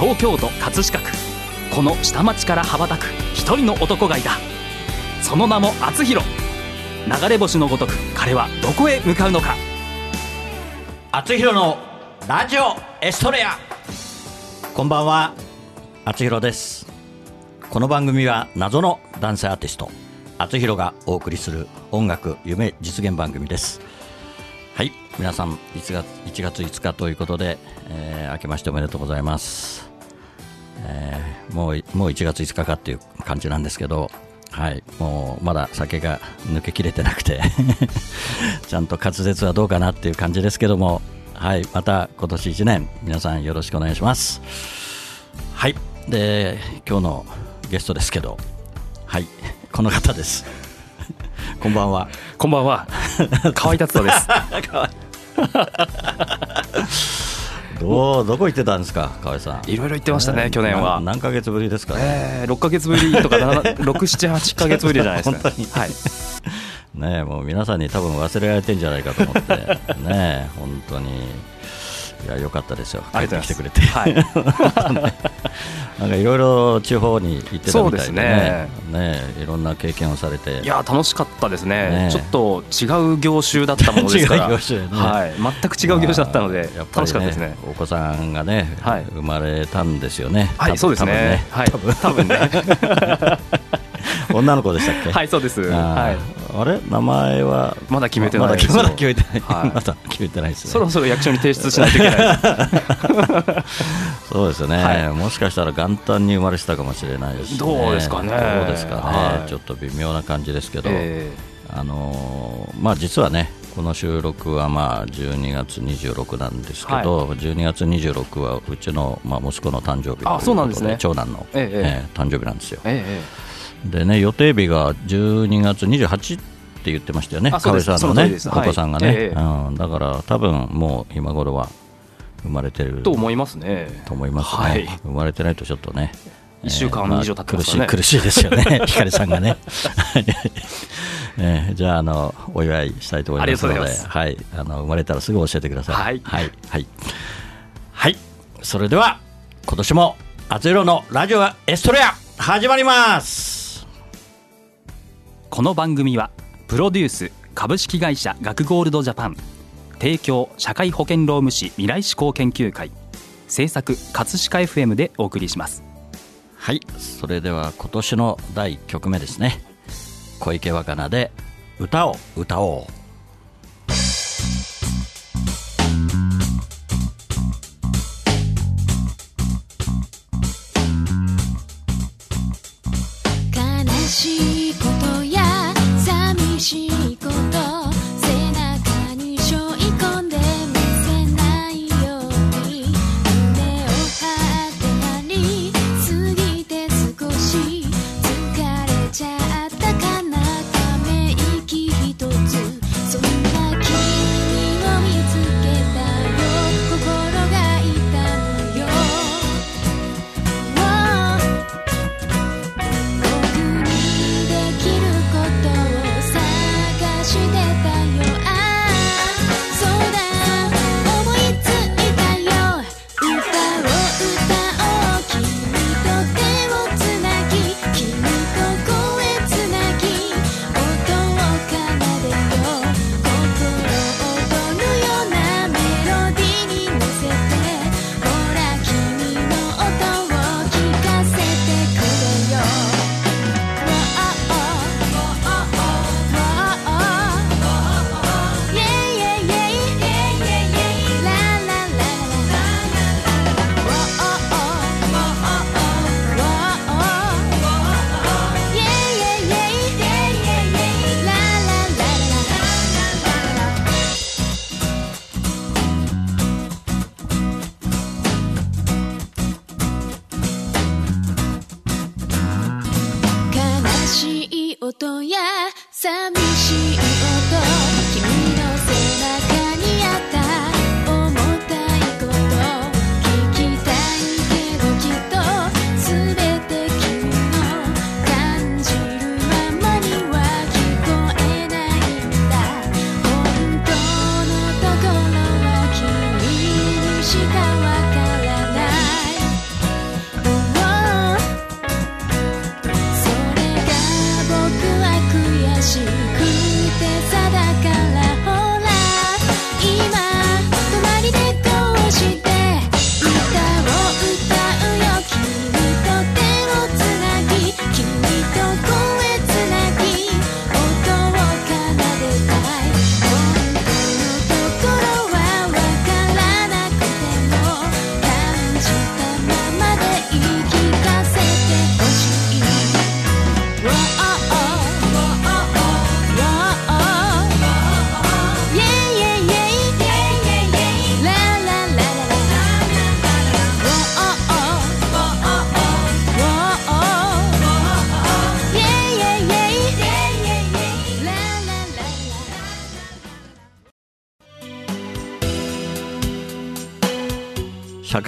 東京都葛飾区。この下町から羽ばたく一人の男がいた。その名も厚弘。流れ星のごとく彼はどこへ向かうのか。厚弘のラジオエストレア。こんばんは。厚弘です。この番組は謎の男性アーティスト厚弘がお送りする音楽夢実現番組です。はい。皆さん1月 ,1 月5日ということで、えー、明けましておめでとうございます、えーもうもう1月5日かっていう感じなんですけどはい、もうまだ酒が抜けきれてなくて ちゃんと滑舌はどうかなっていう感じですけども、はい、また今年1年皆さんよろしくお願いします。はい、で今日のゲストですけど、はい、この方です。こんばんは。こんばんは河合達人です どう？どこ行ってたんですか、河合さん？いろいろ言ってましたね去年は。な何ヶ月ぶりですかね？えー、6か月ぶりとか678か月ぶりじゃないですか、本当に。はい、ねえもう皆さんに多分忘れられてんじゃないかと思って。ねえ本当に。いや良かったですよ。帰ってきてくれて、はい なんかいろいろ地方に行ってたみたいでね。ね。いろんな経験をされて。いや楽しかったですね。ね。ちょっと違う業種だったものですから。ね。はい、全く違う業種だったので、まあ楽しかったですね。お子さんがね、はい。生まれたんですよね。はいそうですね。はい。多分ね。女の子でしたっけ？はいそうです。はいあれ？名前は？まだ決めてないまだ決めてない、はい。まだ決めてないですね。そろそろ役所に提出しないといけない。そうですよね、はい。もしかしたら元旦に生まれてたかもしれないですね。どうですかね。どうですかね、はい。ちょっと微妙な感じですけど、えあのーまあ、実はね、この収録はまあ12月26なんですけど、12月26はうちのまあ息子の誕生日ということあそうなんですね。長男の、ええ。えー誕生日なんですよ。えええでね、予定日が12月28って言ってましたよね、河合さんのねそのお子さんがね、はいええ。うん、だから多分もう今頃は生まれてるえと思いますね。と思いますね、はい。生まれてないとちょっとね、一週間以上経ってますからね。苦しい苦しいですよね、ひかりさんがね。えーじゃああの、お祝いしたいと思いますので、はい、あの生まれたらすぐ教えてください。はい。はい、はい、はい。それでは今年もあついろのラジオエストレア始まります。この番組はプロデュース株式会社学ゴールドジャパン提供社会保険労務士未来志向研究会制作葛飾 FM でお送りしますはい、それでは今年の第1曲目ですね。小池若菜で歌を歌おう。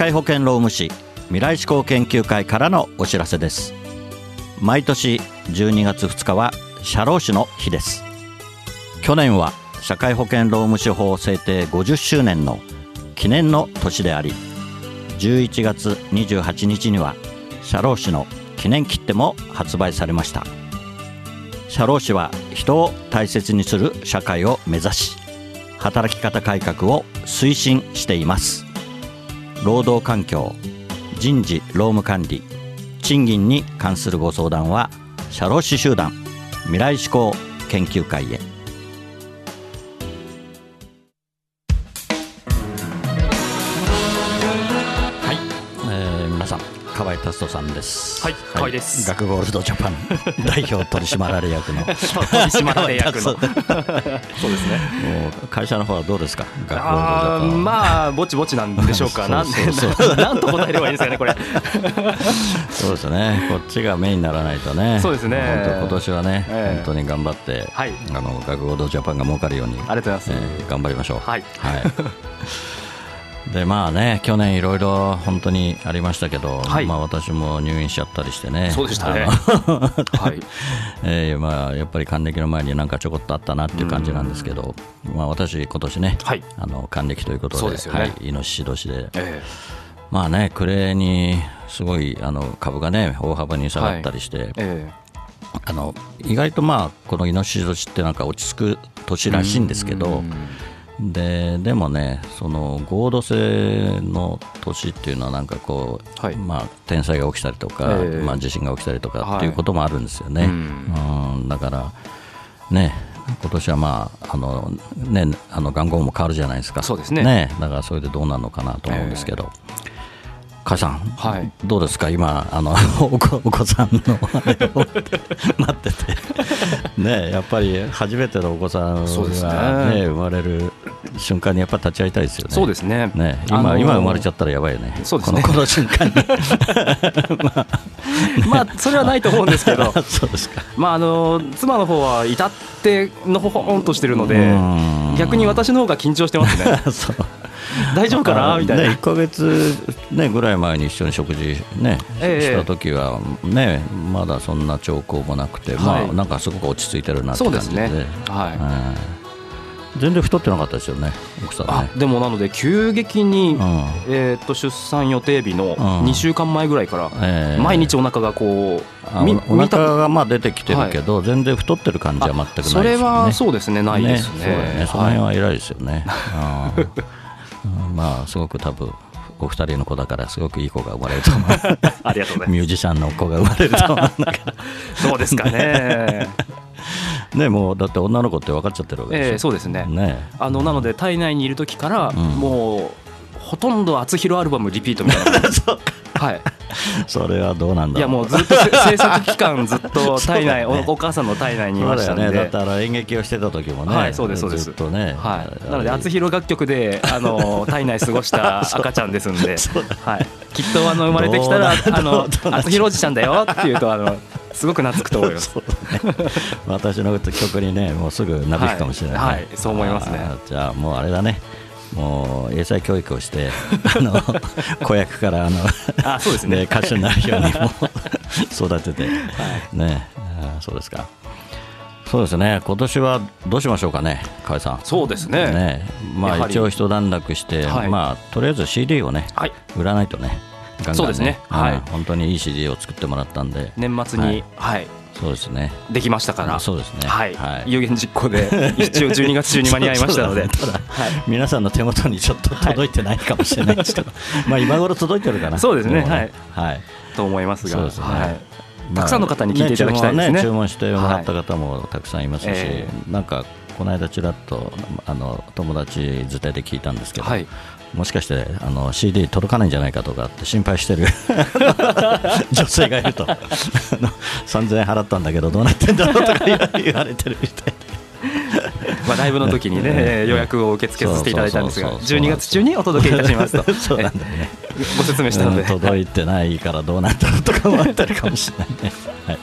会保険労務士未来志向研究会からのお知らせです。毎年12月2日は社労士の日です。去年は社会保険労務士法制定50周年の記念の年であり11月28日には社労士の記念切手も発売されました。社労士は人を大切にする社会を目指し働き方改革を推進しています。労働環境人事労務管理賃金に関するご相談は社労士集団未来志向研究会へ。達人さんです。はい河合です。学ゴールドジャパン。代表取締役の。取締役の。そうですね。もう会社の方はどうですか？学ゴールドジャあーパンまあぼちぼちなんでしょうか。なんなんと答えればいいんですかねこれ。そうですね、こっちがメインにならないとね、そうですね。本当、今年はね、ええ。本当に頑張って、はい。あの学ゴールドジャパンが儲かるように、ありがとうございます。えー頑張りましょう。はいでまあね、去年いろいろ本当にありましたけど、はい。まあ、私も入院しちゃったりしてね、そうでしたね。はい。えーまあ、やっぱり還暦の前になんかちょこっとあったなっていう感じなんですけど、まあ、私、今年ね、はい。あの還暦ということで、でね。はい、イノシシ年で、えまあね、暮れにすごいあの株がね、大幅に下がったりして、ええ。あの意外とまあこのイノシシ年ってなんか落ち着く年らしいんですけどででもねその合同性の年っていうのはなんかこう、はい。まあ、天災が起きたりとか、ええ。まあ、地震が起きたりとはい。かっていうこともあるんですよね、ううん。だからね今年はまああのねあの元号も変わるじゃないですか。そうですね。だからそれでどうなるのかなと思うんですけど、甲斐さん、はい。どうですか、今、あの お子お子さんのあれを待ってて、ね、やっぱり初めてのお子さんそうですね。が、ね、生まれる瞬間にやっぱ立ち会いたいですよね。そうですね。ねあのー今今生まれちゃったらやばいよね、そうですね。この瞬間に。まあそれはないと思うんですけど。そうですか。まああの妻の方は至ってのほほんとしてるのでうん。逆に私の方が緊張してますね。そう 大丈夫かな？みたいな、ね、1か月、ね、ぐらい前に一緒に食事、ねええ。した時は、ね、まだそんな兆候もなくて、まあ、はいなんかすごく落ち着いてるなってそう感じで。ですね。はい、うん全然太ってなかったですよね、奥さんあね。でもなので急激に、うん。えー、と出産予定日のん。2週間前ぐらいから、ええ。毎日お腹がこあうみおお見た腹がまあ出てきてるけど、全然太ってる感じは全くないですよね。それはそうですねないですね。そうだよねそのはい。辺は偉いですよね。うん うんまあ、すごく多分お二人の子だから、すごくいい子が生まれると思う。ありがとうございます。ミュージシャンの子が生まれると思う。んだけど。そうですかね。ね、もうだって女の子って分かっちゃってるわけでしょ。ええそうですね。ね。あのなので体内にいる時から、ん。もうほとんど厚弘アルバムリピートみたいな はい。それはどうなんだろう。いやもうずっとせ制作期間ずっと 体内、ね。おお母さんの体内にいましたね。だってあの演劇をしてた時もね、はいそうですそうです。ずっとね、はい、なので厚弘楽曲であの体内過ごした 赤ちゃんですんで、はい、きっとあの生まれてきたらあの厚弘おじちゃんだよっていうとあのすごく懐くと思います。ね。私の曲にねもうすぐなびくかもしれない、はい。はい。そう思いますね。じゃあもうあれだねもう英才教育をしてあの 子役からあのあそうですね。歌手になるようにも 育てて、ねあーそうですか。そうですね。今年はどうしましょうかね河合さん。そうですね。ねまあ一応一段落して、はい。まあとりあえず CD をねはい、売らないとねガンガンそうですね。はい。うん本当にいい CD を作ってもらったんで。年末に、はい。はいそうですね。できましたから、そうですね。はい、はい。有言実行で一応12月中に 間に合いましたので、そうだね。ただ皆さんの手元にちょっと届いてないかもしれないですけど、まあ今頃届いてるかな。そうですね。もはい、はい。と思いますが、そうですね。はい、たくさんの方に聞いていただきたいですね。ね注文してもらった方もたくさんいますし、えなんかこの間ちらっとあの友達づてで聞いたんですけど、はいもしかしてあの CD 届かないんじゃないかとかって心配してる。女性がいると。あの3000円払ったんだけどどうなってんだろうとか言われてるみたいで。まあ、ライブの時にね、ね。予約を受け付けさせていただいたんですが、そうそうそうそう。12月中にお届けいたしますと、そうなんだよね。えご説明したので、うん届いてないからどうなんだろうとか思ってるかもしれないね、はい、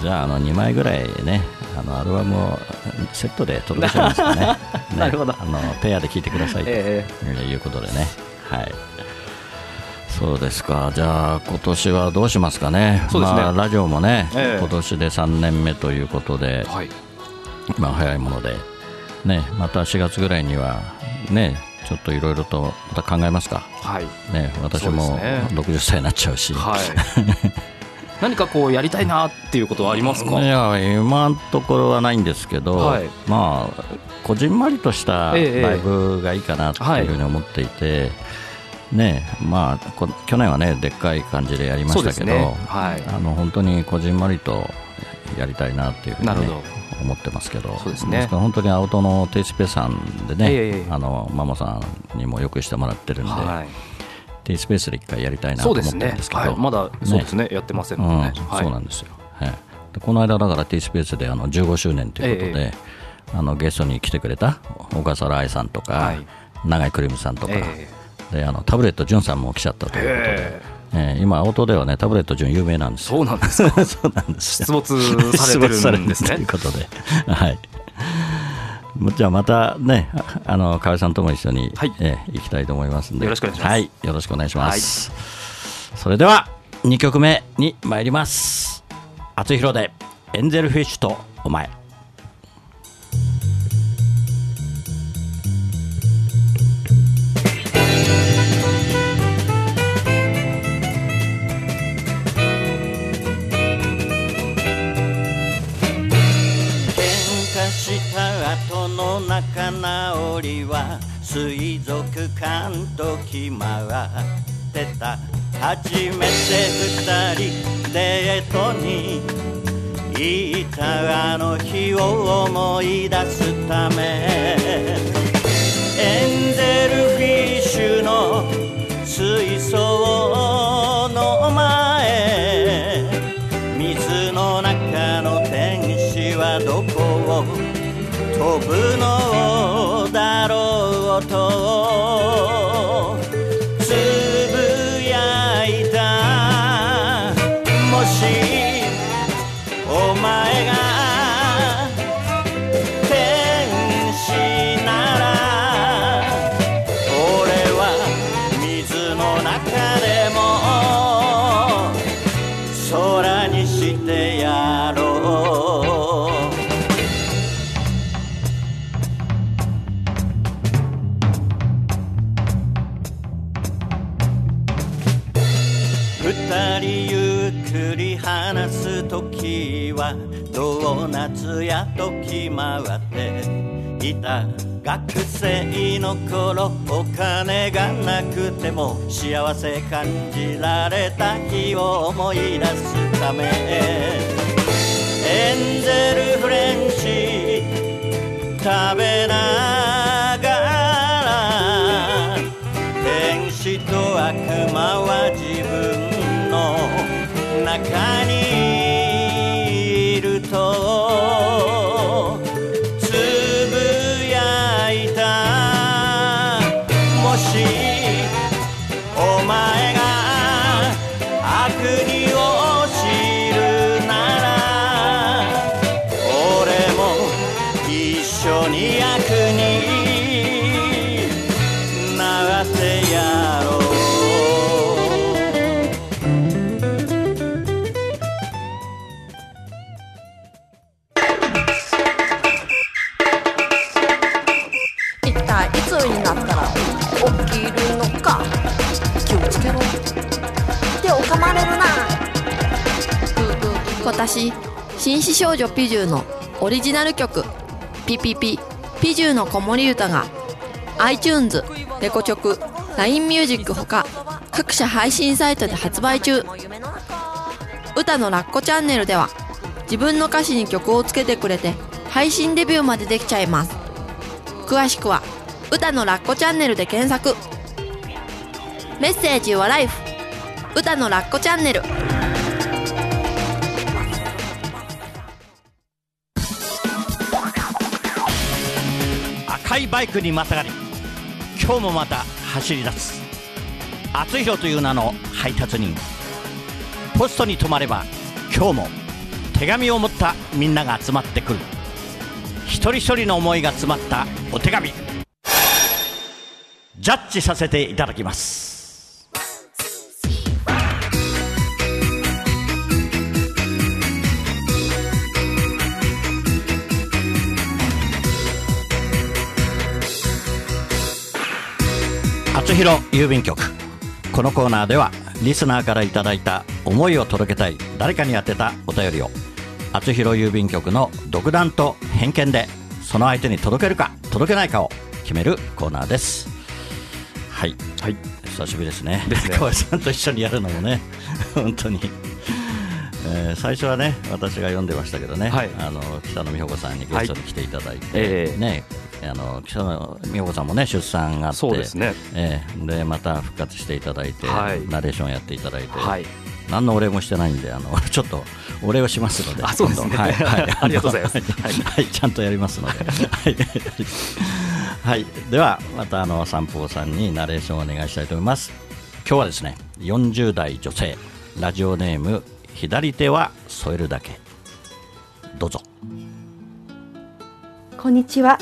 じゃああの2枚ぐらいねあのアルバムをセットで届けちゃいますかね。ね なるほど。あのペアで聴いてくださいと、えいうことでね。はい。そうですか、じゃあ、今年はどうしますかね、そうですね。まあ、ラジオもね、ええ。今年で3年目ということで、はい。まあ、早いもので、ね、また4月ぐらいには、ね、ちょっといろいろとまた考えますか、はい。ね、私もですね。60歳になっちゃうし。はい 何かこうやりたいなっていうことはありますか？いや今のところはないんですけど、はい。まあこじんまりとしたラええイブがいいかなっていうふうに思っていて、ねまあこ去年はねでっかい感じでやりましたけど、ね。はい。あの本当にこじんまりとやりたいなっていうふうに、ね思ってますけど。そうですね。本当にアウトのテイスペさんでね、ええええ。あのママさんにもよくしてもらってるんで、はいテイスペースで一回やりたいなと思ってるんですけど、はい。まだそうですね。やってませんもんね。うん。はい。そうなんですよ、はい。でこの間だから T スペースであの15周年ということで、あのゲストに来てくれた小笠原愛さんとか、はい。永井くるみさんとか、えであのタブレット潤さんも来ちゃったということで、ええ。ー今、音ではねタブレット潤有名なんですよ。そうなんですか。そうなんですよ。出没されてるんですね。ということで、はい。じゃあまたね、ああの河合さんとも一緒に、はいえー行きたいと思いますんで、よろしくお願いしますはい、よろしくお願いします。それでは2曲目に参ります。厚弘でエンゼルフィッシュとお前。直りは水族館と決まってた。初めて二人デートに行ったあの日を思い出すため。エンゼルフィッシュの水槽の前。水の中の天使はどこを？飛ぶのいた学生の頃お金がなくても幸せ感じられた日を思い出すため。エンゼルフレンチ食べながら天使と悪魔は自分の中にいつになったら起きるのか。気をつけろ。手を噛まれるな。私紳士少女ピジューのオリジナル曲「ピピピピジューの子守歌が iTunes レコチョク LINE ミュージックほか各種配信サイトで発売中。歌のラッコチャンネルでは自分の歌詞に曲をつけてくれて配信デビューまでできちゃいます。詳しくは「歌のラッコチャンネル」で検索。メッセージはライフ。歌のラッコチャンネル。赤いバイクにまたがり今日もまた走り出す。厚弘という名の配達人。ポストに止まれば今日も手紙を持ったみんなが集まってくる。一人一人の思いが詰まったお手紙。ジャッジさせていただきます。厚弘郵便局。このコーナーではリスナーからいただいた思いを届けたい誰かに宛てたお便りを。厚弘郵便局の独断と偏見でその相手に届けるか届けないかを決めるコーナーです。はい。はい。久しぶりですね。ですね川合さんと一緒にやるのもね。本当に、えー最初はね私が読んでましたけどね、はい。あの北野美穂子さんにゲストに来ていただいて、ええ。ね。あの北野美穂子さんもね出産があってそうですね。ええ。でまた復活していただいて、はい。ナレーションやっていただいて、はい。何のお礼もしてないんであの ちょっとお礼をしますのであそうですね。はい。はい、ありがとうございます。はい、はい。ちゃんとやりますので。はい、はい、ではまたあの三宝さんにナレーションをお願いしたいと思います今日はですね40代女性ラジオネーム左手は添えるだけどうぞこんにちは。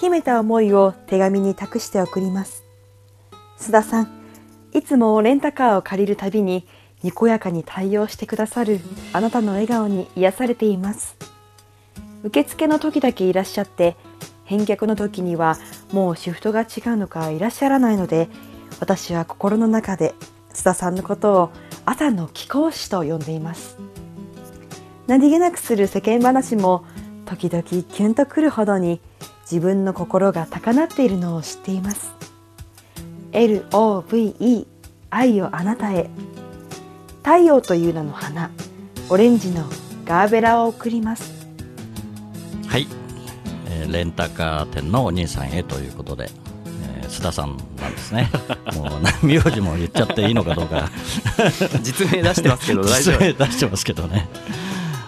秘めた思いを手紙に託して送ります。須田さん、いつもレンタカーを借りるたびににこやかに対応してくださるあなたの笑顔に癒されています。受付の時だけいらっしゃって、返却の時にはもうシフトが違うのかいらっしゃらないので、私は心の中で須田さんのことを朝の貴公子と呼んでいます。何気なくする世間話も時々キュンとくるほどに自分の心が高鳴っているのを知っています。LOVE 愛をあなたへ。太陽という名の花オレンジのガーベラを送ります、ーレンタカー店のお兄さんへということで、えー須田さんなんですね。もうな名字も言っちゃっていいのかどうか。実名出してますけど 大丈実名出してますけどね。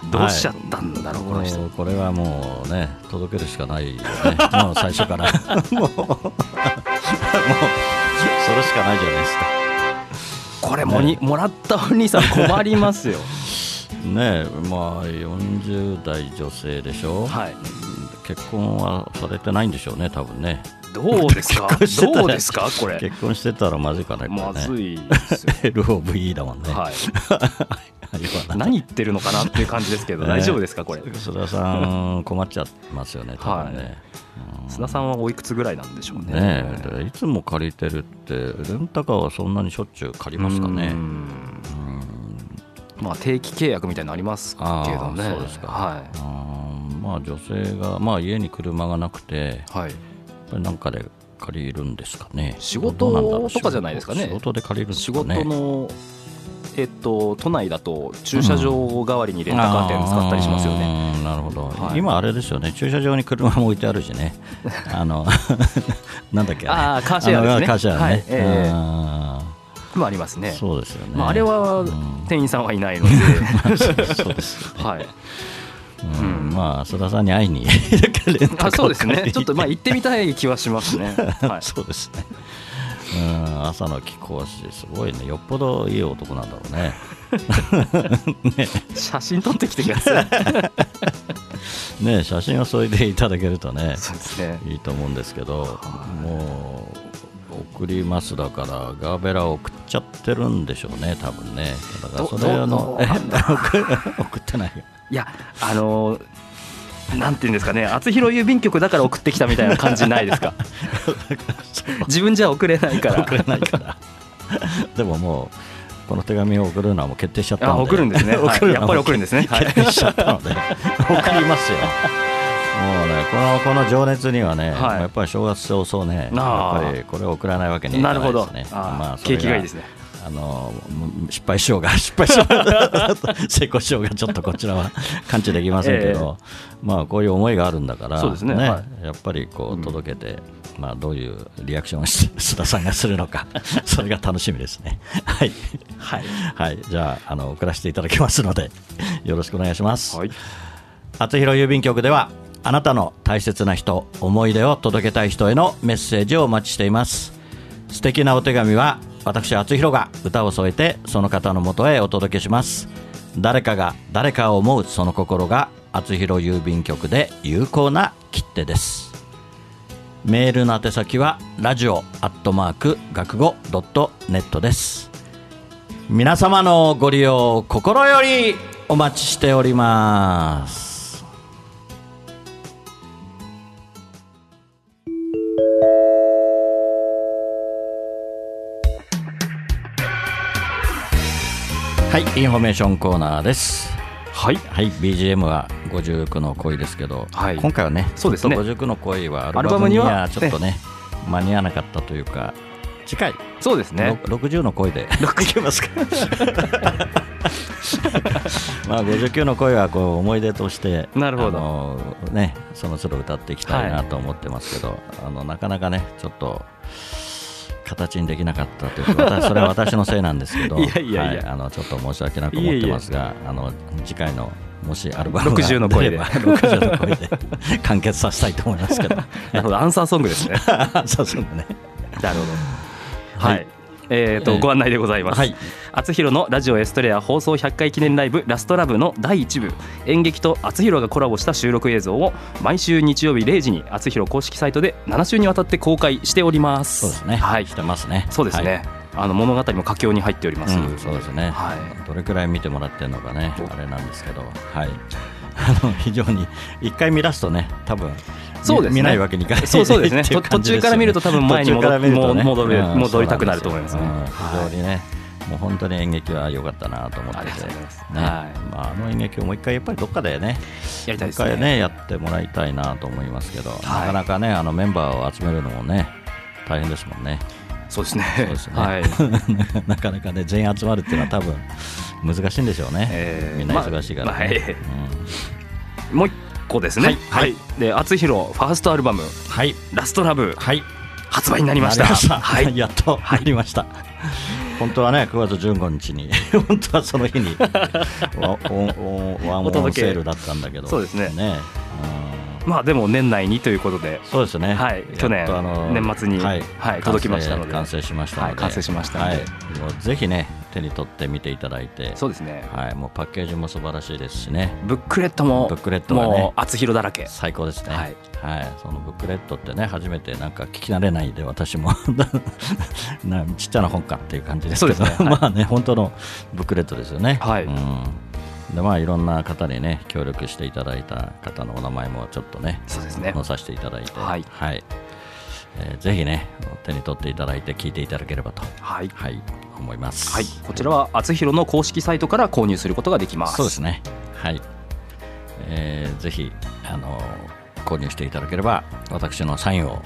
夫どうしちゃったんだろう、この人。これはもうね届けるしかないよね。もう最初から。もう。もうそれしかないじゃないですか。これもに、もらったお兄さん困りますよ。ねえまあ40代女性でしょ、はい結婚はされてないんでしょうね多分ね。どうですか？どうですか？これ。結婚してたらまずいかねまずいですよ。LOVE だもんね、は い。何言ってるのかなっていう感じですけど、大丈夫ですかこれ？須田さん困っちゃいますよね多分ね、須田さんはおいくつぐらいなんでしょうね。ねいつも借りてるってレンタカーはそんなにしょっちゅう借りますかね。うん。まあ定期契約みたいなのありますけあどね。あそうですか、はあーまあ女性が、まあ、家に車がなくてい、はい、なんかで借りるんですかね。仕事どうなんだろうとかじゃないですかね。仕事で借りるんです仕かね。事のえっと都内だと駐車場代わりにレンタカー店使ったりしますよね、あーなるほど、はい。今あれですよね。駐車場に車も置いてあるしね。あの なんだっけれ。あーカーシェアですね。カーシェアね、はい。ええ。あまあありますね。ーそうですよね、まあ、あれはん。店員さんはいないので、そうですよね、はい、うん。まあ須田さんに会いに。あそうですね。ちょっとまあ行ってみたい気はしますね、はい、そうですね。うん、朝の貴公子、すごいね、よっぽどいい男なんだろうね。ね。写真撮ってきてください。ね写真を添えていただけるとね、そうですね。いいと思うんですけど、もう、送りますだから、ガーベラを送っちゃってるんでしょうね、多分ね。だからそれの、え送ってないよ。いやあのーなんていうんですかね厚弘郵便局だから送ってきたみたいな感じないですか自分じゃ送れないから送れないから。でももう、この手紙を送るのはもう決定しちゃったので。あ送るんですねはいやっぱり送るんですねはい決定しちゃったので、送りますよ。もうね、このこの情熱にはね、はい。やっぱり正月早々ね、やっぱりこれを送らないわけにはいかないですね。まあ景気がいいですね。あの失敗しようが、失敗しようが、成功しようが、ちょっとこちらは 感知できませんけど、まあこういう思いがあるんだから、そうですね。はやっぱりこう届けて、まあどういうリアクションをし 須田さんがするのか、それが楽しみですね。はい。はい、はい、じゃああの送らせていただきますのでよろしくお願いします。はい、厚弘郵便局ではあなたの大切な人思い出を届けたい人へのメッセージをお待ちしています。素敵なお手紙は私厚弘が歌を添えてその方のもとへお届けします。誰かが誰かを思うその心が厚弘郵便局で有効な切手です。メールの宛先はラジオアットマーク学語ドットネットです。皆様のご利用心よりお待ちしております。はいインフォメーションコーナーです。はい。はい BGM は59の恋ですけど、はい。今回はねそうですね。ちょっと59の恋はアアルバムにははちょっとね間に合わなかったというか次回、そうですね。ろ60の恋で。いきますか。まあ59の恋はこう思い出としてなるほど。ねその都度歌っていきたいなと思ってますけど、あのなかなかねちょっと形にできなかったというか私それは私のせいなんですけどいやいやいや。はいあのちょっと申し訳なく思ってますがあの次回のもしアルバムが60の恋で。出れば60の恋で完結させたいと思いますけど。なるほどアンサーソングですね。そうそうね。なるほど。はい、はいえーとええご案内でございます、はい。厚弘のラジオエストレア放送100回記念ライブラストラブの第1部。演劇と厚弘がコラボした収録映像を毎週日曜日0時に厚弘公式サイトで7週にわたって公開しております。そうですね。はい。してますね。そうですね、あの物語も佳境に入っております、はいうんそうですね、はい。どれくらい見てもらってるのかねあれなんですけど。はい。あの非常に一回見出すとね多分そうですね。見ないわけにいかない。そうそうですね。っていと途中から見ると多分前に戻ね。戻るうん戻りたくなると思いますね。非常にね。もう本当に演劇は良かったなと思ってて。ね。はい。まあ、あの演劇をもう一回やっぱりどっかでねやりたいですね。ねやってもらいたいなと思いますけど、い。なかなかねあのメンバーを集めるのもね大変ですもんね。そうですね。そうですね、はい。なかなかね全員集まるっていうのは多分難しいんでしょうね、えーみんな忙しいからね、まあまあえ。うん。もう一個ですね。はい。で厚弘ファーストアルバム。はい。ラストラブ。はい。発売になりました。はい。やっとなりました、本当はね9月15日に 本当はその日にワ おおワンオンセールだったんだけど。そうですね。ね。まあでも年内にということで。うんそうですね、はい。やっと去年年末にはい。はい届きましたので。完成完成しましたので、はい完成しましたので。はい、もうぜひね手に取って見ていただいて。そうですね。はい、もうパッケージも素晴らしいですしね。ブックレットもブックレットがねもう厚弘だらけ。最高ですね、はい。はいそのブックレットってね初めてなんか聞き慣れないで私も なちっちゃな本かっていう感じですけど。ね。はい。まあね本当のブックレットですよね。はい。うん。でまあいろんな方にね協力していただいた方のお名前もちょっとねそうですね。載させていただいて。はいえーぜひね手に取っていただいて聞いていただければとはいはい思いますはいこちらは厚弘の公式サイトから購入することができますそうですね。はい。えーぜひあの購入していただければ私のサインを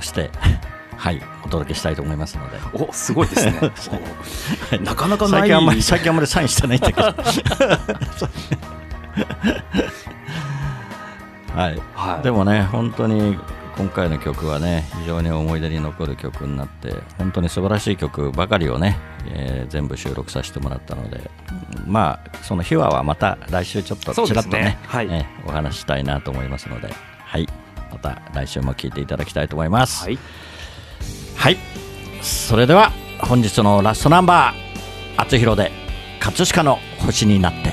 して はいお届けしたいと思いますので。おすごいですね おなかなかない最近あんまり最近あんまりサインしてないんだけど。はい。はいでもね本当に今回の曲はね非常に思い出に残る曲になって本当に素晴らしい曲ばかりをね、えー全部収録させてもらったのでまあその秘話はまた来週ちょっとちらっとねはい。えーお話ししたいなと思いますのではい。また来週も聞いていただきたいと思います。はい。はい、それでは本日のラストナンバー「あつひろで葛飾の星になって」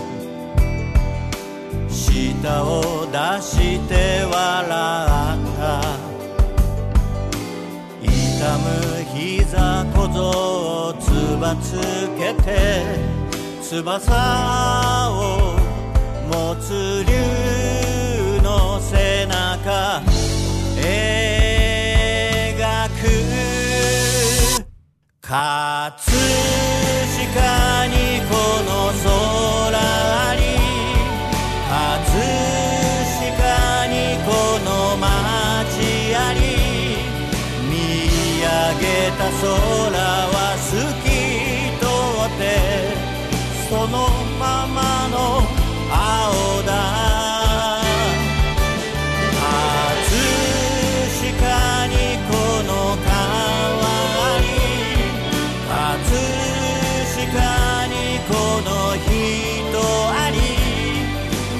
舌を出して笑った痛む膝小僧をつばつけて翼を持つ竜の背中。描く。葛飾にこの空た空は透き通ってそのままの青だ葛飾にこの川に葛飾にこの人あり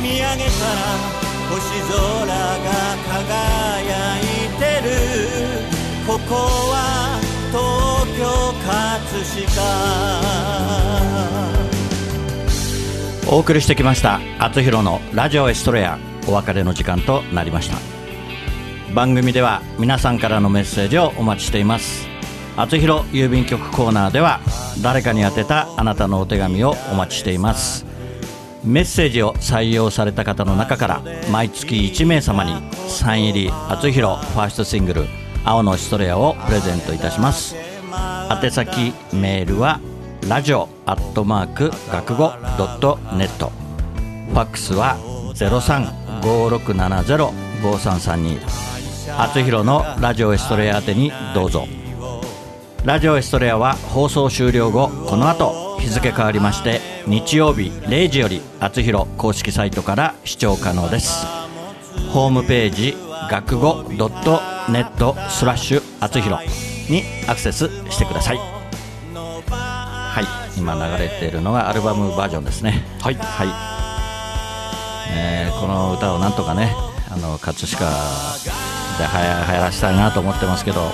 見上げたら星空が輝いてる。ここは東京葛飾。お送りしてきました「あつひろのラジオエストレア」お別れの時間となりました。番組では皆さんからのメッセージをお待ちしています。あつひろ郵便局コーナーでは誰かに宛てたあなたのお手紙をお待ちしています。メッセージを採用された方の中から毎月1名様にサイン入りあつひろファーストシングル「青のストレア」をプレゼントいたします。宛先メールはラジオアットマーク学語ドットネット。ファックスは0356705332あつひろのラジオエストレア宛てにどうぞ。ラジオエストレアは放送終了後この後日付変わりまして日曜日0時よりあつひろ公式サイトから視聴可能です。ホームページ学語ドットネットスラッシュあつひろにアクセスしてください。はい。今流れているのがアルバムバージョンですね。はい、はい。えーこの歌をなんとかねあの葛飾ではや流行らせたいなと思ってますけど、は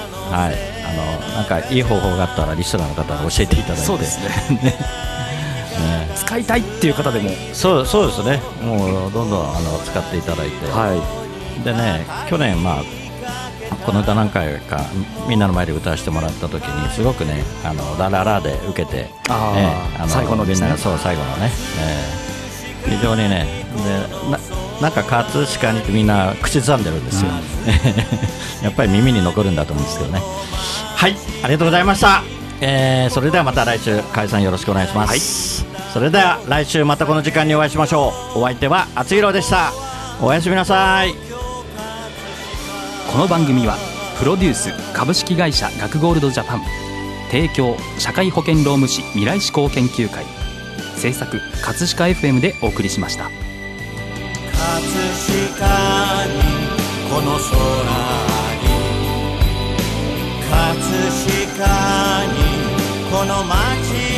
い、あのなんかいい方法があったらリスナーの方に教えていただいて。そうですね。使いたいっていう方でも。そうそうですね。もうどんどんあの使っていただいて、はい。でね去年まあこの歌何回かみんなの前で歌わせてもらった時にすごくねあのラララで受けてあーええ最後のみんながそう最後のね、ええ。非常にねでななんか葛飾にってみんな口ずさんでるんですよ、やっぱり耳に残るんだと思うんですけどね。はいありがとうございました、えーそれではまた来週解散よろしくお願いします、それでは来週またこの時間にお会いしましょう。お相手はあつひろでした。おやすみなさいこの番組はプロデュース株式会社学ゴールドジャパン提供社会保険労務士未来志向研究会制作葛飾 FM でお送りしました。葛飾にこの空に葛飾にこの街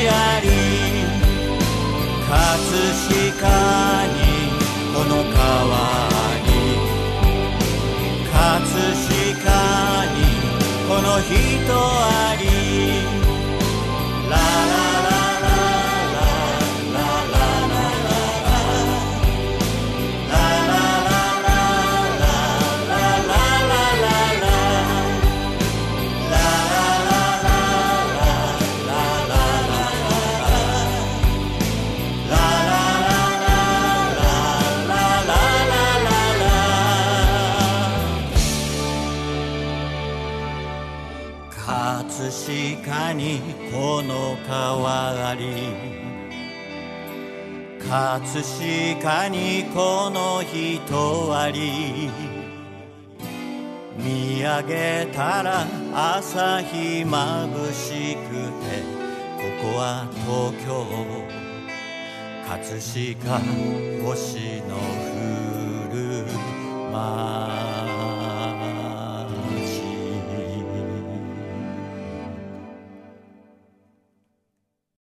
あり葛飾にこの川にこの人あり。ララ飾にこの人あり。見上げたら朝日まぶしくてここは東京。葛飾星の降る街